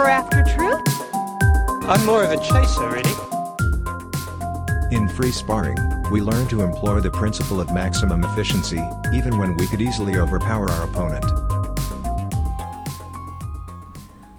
seeker after truth? I'm more of a chaser, really. In free sparring, we learn to employ the principle of maximum efficiency, even when we could easily overpower our opponent.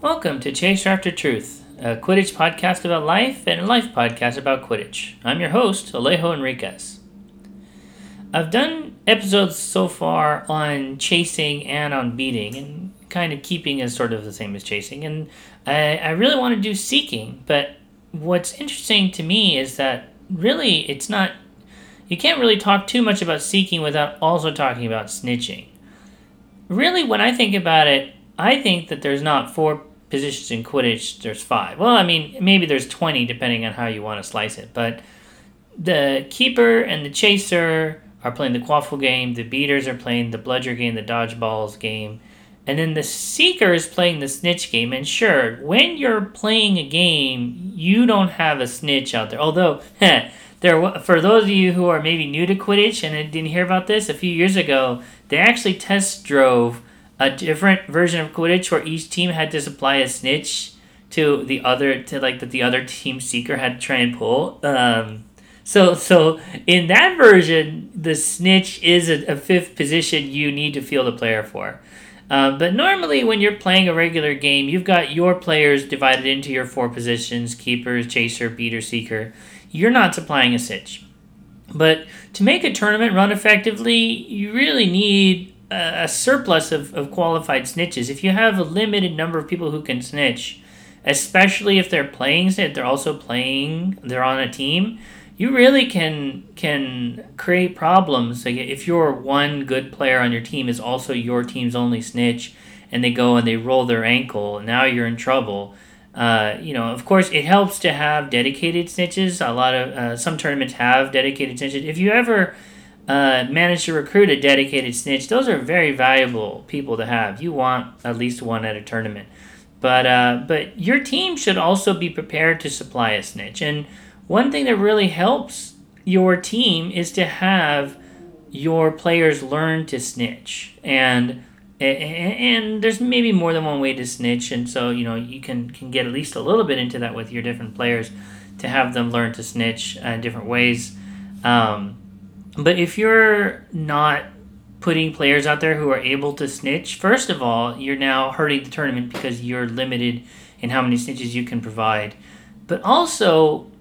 Welcome to Chaser After Truth, a Quidditch podcast about life and a life podcast about Quidditch. I'm your host, Alejo Enriquez. I've done episodes so far on chasing and on beating, and kind of keeping is sort of the same as chasing. And I, I really want to do seeking, but what's interesting to me is that really it's not, you can't really talk too much about seeking without also talking about snitching. Really, when I think about it, I think that there's not four positions in Quidditch, there's five. Well, I mean, maybe there's 20 depending on how you want to slice it, but the keeper and the chaser are playing the quaffle game, the beaters are playing the bludger game, the dodgeballs game, and then the seeker is playing the snitch game. And sure, when you're playing a game, you don't have a snitch out there. Although, there for those of you who are maybe new to Quidditch and didn't hear about this, a few years ago, they actually test drove a different version of Quidditch where each team had to supply a snitch to the other to like that the other team seeker had to try and pull. Um, so so in that version, the snitch is a, a fifth position you need to field a player for. Um, but normally, when you're playing a regular game, you've got your players divided into your four positions keepers, chaser, beater, seeker. You're not supplying a snitch. But to make a tournament run effectively, you really need a, a surplus of, of qualified snitches. If you have a limited number of people who can snitch, especially if they're playing, snitch, they're also playing, they're on a team you really can can create problems. Like if your one good player on your team is also your team's only snitch, and they go and they roll their ankle, now you're in trouble. Uh, you know, of course, it helps to have dedicated snitches. A lot of uh, some tournaments have dedicated snitches. If you ever uh, manage to recruit a dedicated snitch, those are very valuable people to have. You want at least one at a tournament, but uh, but your team should also be prepared to supply a snitch and one thing that really helps your team is to have your players learn to snitch. And and there's maybe more than one way to snitch. And so you know you can can get at least a little bit into that with your different players to have them learn to snitch in different ways. Um, but if you're not putting players out there who are able to snitch first of all you're now hurting the tournament because you're limited in how many snitches you can provide. But also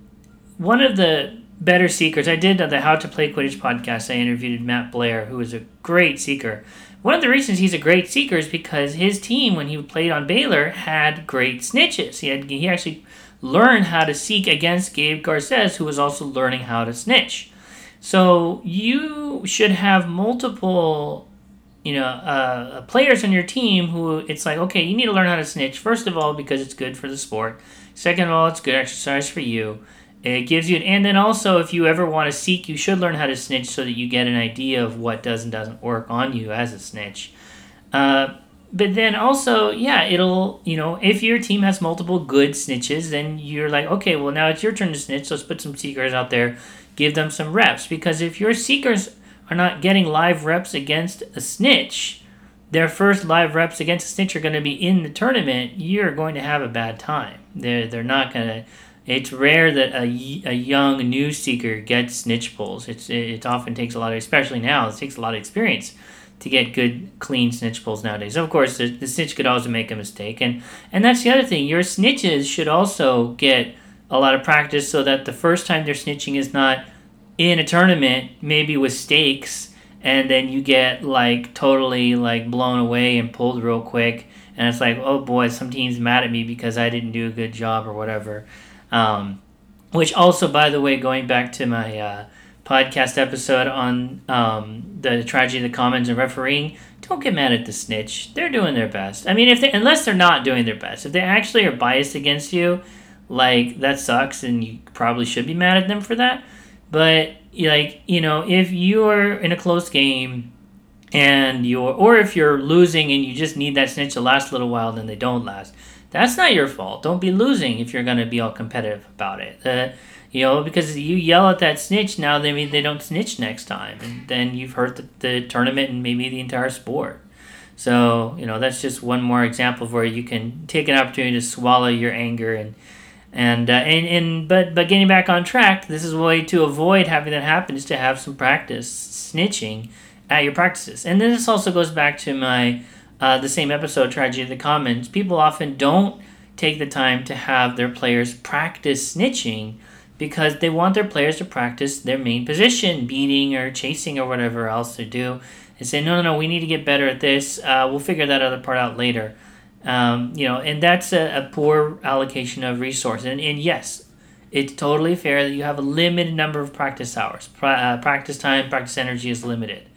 one of the better seekers, I did the How to Play Quidditch podcast. I interviewed Matt Blair, who is a great seeker. One of the reasons he's a great seeker is because his team, when he played on Baylor, had great snitches. He had he actually learned how to seek against Gabe Garces, who was also learning how to snitch. So you should have multiple, you know, uh, players on your team who it's like, okay, you need to learn how to snitch. First of all, because it's good for the sport. Second of all, it's good exercise for you. It gives you, an and then also if you ever want to seek, you should learn how to snitch so that you get an idea of what does and doesn't work on you as a snitch. Uh, but then also, yeah, it'll, you know, if your team has multiple good snitches, then you're like, okay, well, now it's your turn to snitch. Let's put some seekers out there, give them some reps. Because if your seekers are not getting live reps against a snitch, their first live reps against a snitch are going to be in the tournament, you're going to have a bad time. They're, they're not going to it's rare that a, a young new seeker gets snitch pulls. It's it often takes a lot of, especially now, it takes a lot of experience to get good clean snitch pulls nowadays. Of course, the, the snitch could also make a mistake, and and that's the other thing. Your snitches should also get a lot of practice so that the first time they're snitching is not in a tournament, maybe with stakes, and then you get like totally like blown away and pulled real quick, and it's like, oh boy, some team's mad at me because I didn't do a good job or whatever. Um, which also, by the way, going back to my uh, podcast episode on um, the tragedy of the commons and refereeing, don't get mad at the snitch. They're doing their best. I mean, if they unless they're not doing their best, if they actually are biased against you, like that sucks, and you probably should be mad at them for that. But like you know, if you're in a close game and you're or if you're losing and you just need that snitch to last a little while, then they don't last that's not your fault. Don't be losing if you're going to be all competitive about it. Uh, you know, because you yell at that snitch now, they mean they don't snitch next time, and then you've hurt the, the tournament and maybe the entire sport. So, you know, that's just one more example of where you can take an opportunity to swallow your anger and and uh, and, and but but getting back on track, this is a way to avoid having that happen is to have some practice snitching at your practices. And then this also goes back to my uh, the same episode, Tragedy of the Commons. People often don't take the time to have their players practice snitching because they want their players to practice their main position, beating or chasing or whatever else they do, and say, no, no, no, we need to get better at this. Uh, we'll figure that other part out later. Um, you know, and that's a, a poor allocation of resources. And, and yes, it's totally fair that you have a limited number of practice hours. Pra- uh, practice time, practice energy is limited.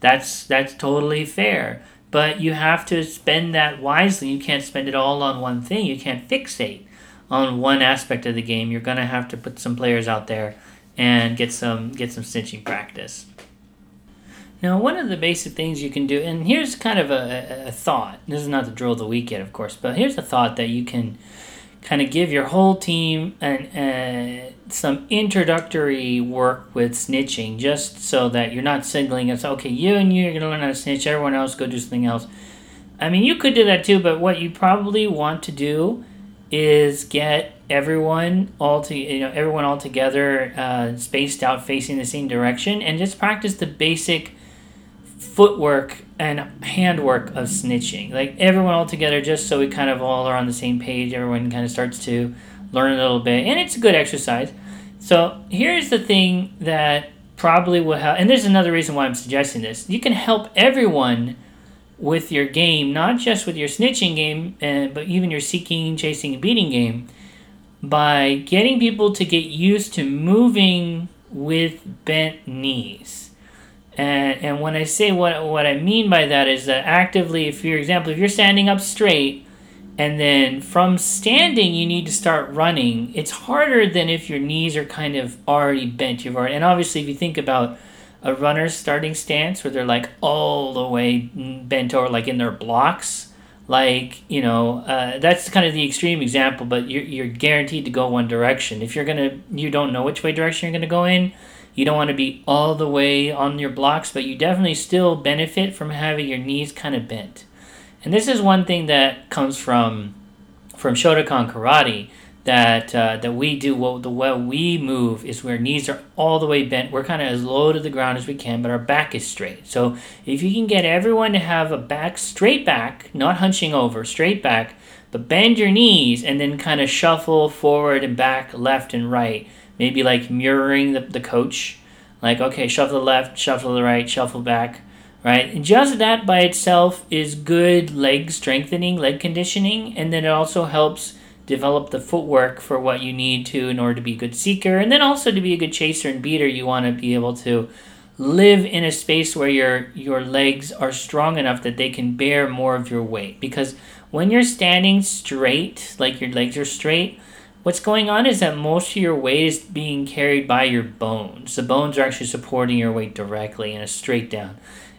That's that's totally fair. But you have to spend that wisely. You can't spend it all on one thing. You can't fixate on one aspect of the game, you're gonna have to put some players out there and get some get some snitching practice. Now, one of the basic things you can do, and here's kind of a, a thought. This is not the drill of the week yet, of course, but here's a thought that you can kind of give your whole team and uh, some introductory work with snitching, just so that you're not signaling us, okay, you and you are gonna learn how to snitch. Everyone else go do something else. I mean, you could do that too, but what you probably want to do is get everyone all to you know everyone all together uh, spaced out facing the same direction and just practice the basic footwork and handwork of snitching. Like everyone all together just so we kind of all are on the same page everyone kind of starts to learn a little bit and it's a good exercise. So here's the thing that probably will help and there's another reason why i'm suggesting this. You can help everyone with your game, not just with your snitching game, uh, but even your seeking, chasing, and beating game, by getting people to get used to moving with bent knees. And, and when I say what, what I mean by that is that actively, if for example, if you're standing up straight, and then from standing you need to start running, it's harder than if your knees are kind of already bent. You've already, and obviously, if you think about a runner's starting stance where they're like all the way bent over, like in their blocks. Like, you know, uh, that's kind of the extreme example, but you're, you're guaranteed to go one direction. If you're going to, you don't know which way direction you're going to go in, you don't want to be all the way on your blocks, but you definitely still benefit from having your knees kind of bent. And this is one thing that comes from from Shotokan karate that uh, that we do what the way we move is where knees are all the way bent we're kind of as low to the ground as we can but our back is straight so if you can get everyone to have a back straight back not hunching over straight back but bend your knees and then kind of shuffle forward and back left and right maybe like mirroring the, the coach. Like okay shuffle the left shuffle the right shuffle back right? And just that by itself is good leg strengthening leg conditioning and then it also helps develop the footwork for what you need to in order to be a good seeker and then also to be a good chaser and beater you want to be able to live in a space where your your legs are strong enough that they can bear more of your weight. Because when you're standing straight like your legs are straight what's going on is that most of your weight is being carried by your bones. The bones are actually supporting your weight directly in a straight down.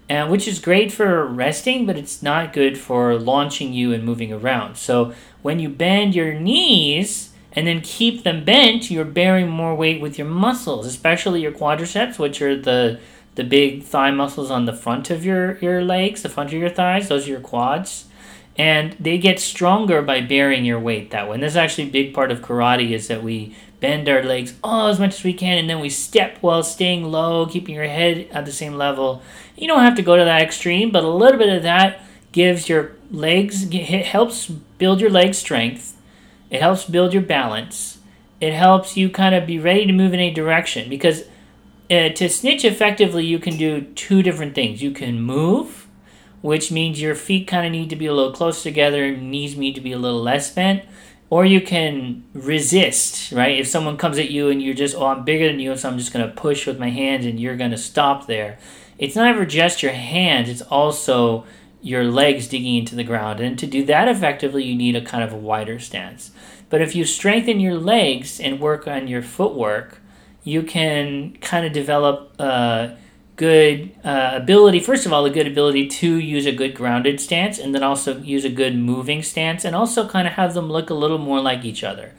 And which is great for resting but it's not good for launching you and moving around. So when you bend your knees and then keep them bent, you're bearing more weight with your muscles, especially your quadriceps, which are the the big thigh muscles on the front of your, your legs, the front of your thighs, those are your quads. And they get stronger by bearing your weight that way. And this is actually a big part of karate is that we bend our legs all as much as we can and then we step while staying low, keeping your head at the same level. You don't have to go to that extreme, but a little bit of that gives your legs it helps build your leg strength it helps build your balance it helps you kind of be ready to move in a direction because uh, to snitch effectively you can do two different things you can move which means your feet kind of need to be a little close together knees need to be a little less bent or you can resist right if someone comes at you and you're just oh i'm bigger than you so i'm just going to push with my hands and you're going to stop there it's not ever just your hands it's also your legs digging into the ground. And to do that effectively, you need a kind of a wider stance. But if you strengthen your legs and work on your footwork, you can kind of develop a good uh, ability. First of all, a good ability to use a good grounded stance, and then also use a good moving stance, and also kind of have them look a little more like each other.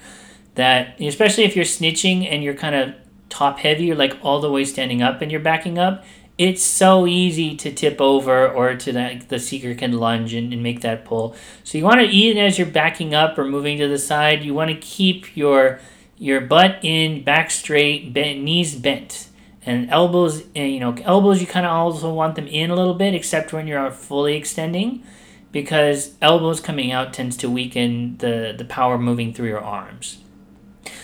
That, especially if you're snitching and you're kind of top heavy, you're like all the way standing up and you're backing up, it's so easy to tip over or to that the seeker can lunge and, and make that pull. So you want to even as you're backing up or moving to the side, you want to keep your your butt in, back straight, bent, knees bent, and elbows. And, you know, elbows you kind of also want them in a little bit, except when you're fully extending, because elbows coming out tends to weaken the the power moving through your arms.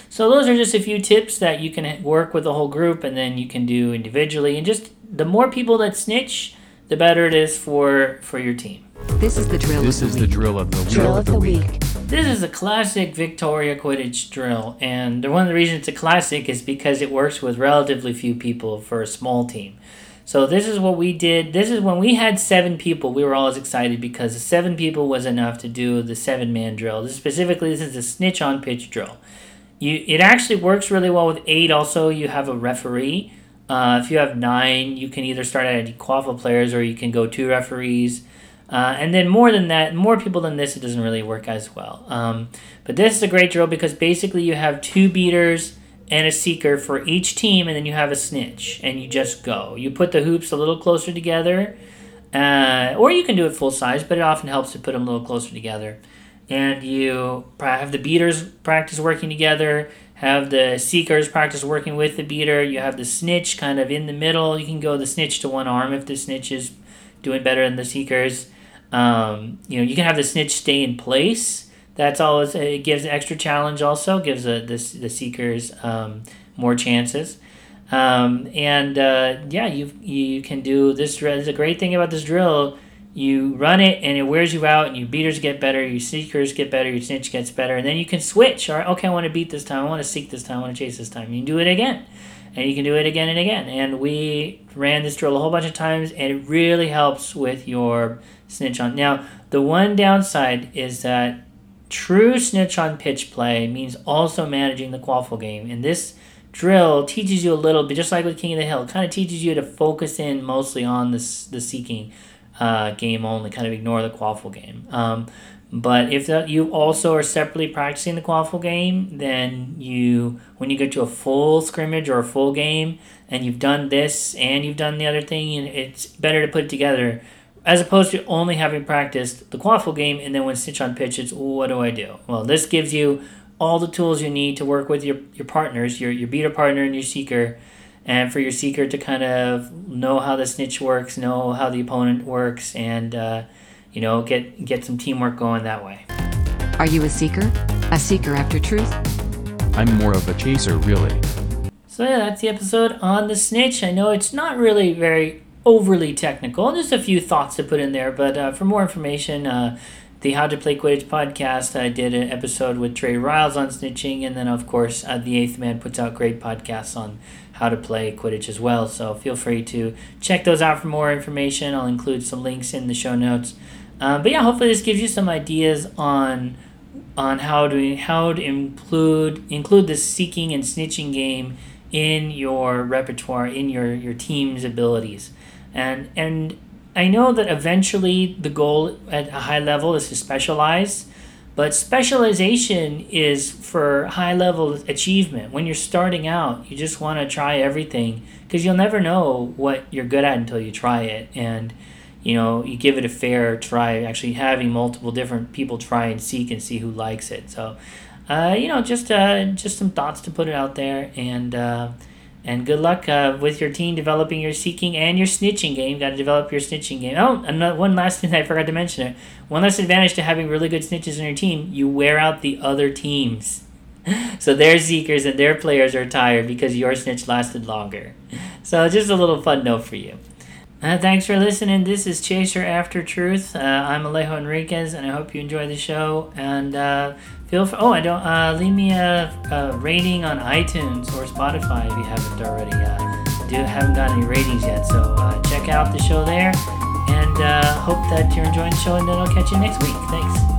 So those are just a few tips that you can work with the whole group, and then you can do individually. And just the more people that snitch, the better it is for for your team. This is the drill. This of is the the drill of the Drill of the week. This is a classic Victoria Quidditch drill, and one of the reasons it's a classic is because it works with relatively few people for a small team. So this is what we did. This is when we had seven people. We were always excited because seven people was enough to do the seven-man drill. This specifically, this is a snitch on pitch drill. You, it actually works really well with eight. Also, you have a referee. Uh, if you have nine, you can either start at quaffle players or you can go two referees. Uh, and then more than that, more people than this, it doesn't really work as well. Um, but this is a great drill because basically you have two beaters and a seeker for each team, and then you have a snitch, and you just go. You put the hoops a little closer together, uh, or you can do it full size, but it often helps to put them a little closer together. And you have the beaters practice working together, have the seekers practice working with the beater. You have the snitch kind of in the middle. You can go the snitch to one arm if the snitch is doing better than the seekers. Um, you know, you can have the snitch stay in place. That's always it gives extra challenge. Also gives the the, seekers um, more chances. Um, and uh, yeah, you you can do this. There's a great thing about this drill. You run it and it wears you out, and your beaters get better, your seekers get better, your snitch gets better, and then you can switch. All right, okay, I want to beat this time, I want to seek this time, I want to chase this time. You can do it again, and you can do it again and again. And we ran this drill a whole bunch of times, and it really helps with your snitch on. Now, the one downside is that true snitch on pitch play means also managing the quaffle game, and this drill teaches you a little bit, just like with King of the Hill, kind of teaches you to focus in mostly on this the seeking uh, game only, kind of ignore the quaffle game. Um, but if that you also are separately practicing the quaffle game, then you when you get to a full scrimmage or a full game and you've done this and you've done the other thing, it's better to put it together as opposed to only having practiced the quaffle game and then when snitch on pitch, it's what do I do? Well, this gives you all the tools you need to work with your, your partners, your, your beater partner and your seeker, and for your seeker to kind of know how the snitch works, know how the opponent works, and uh, you know get get some teamwork going that way. Are you a seeker? A seeker after truth? I'm more of a chaser, really. So yeah, that's the episode on the snitch. I know it's not really very overly technical, just a few thoughts to put in there. But uh, for more information, uh, the How to Play Quidditch podcast, I did an episode with Trey Riles on snitching, and then of course uh, the Eighth Man puts out great podcasts on how to play Quidditch as well. So feel free to check those out for more information. I'll include some links in the show notes. Um, but yeah, hopefully this gives you some ideas on on how to how to include include the seeking and snitching game in your repertoire in your your team's abilities. And and i know that eventually the goal at a high level is to specialize but specialization is for high level achievement. When you're starting out you just want to try everything because you'll never know what you're good at until you try it. And you know you give it a fair try actually having multiple different people try and seek and see who likes it so uh, you know just uh, just some thoughts to put it out there and uh, and good luck uh, with your team developing your seeking and your snitching game. Got to develop your snitching game. Oh, another, one last thing I forgot to mention it. One last advantage to having really good snitches in your team: you wear out the other teams. So their seekers and their players are tired because your snitch lasted longer. So just a little fun note for you. Uh, thanks for listening. This is Chaser After Truth. Uh, I'm Alejo Enriquez, and I hope you enjoy the show. And uh, feel for, oh, I don't uh, leave me a, a rating on iTunes or Spotify if you haven't already. Uh, do haven't got any ratings yet, so uh, check out the show there. And hope that you're enjoying the show, and then I'll catch you next week. Thanks.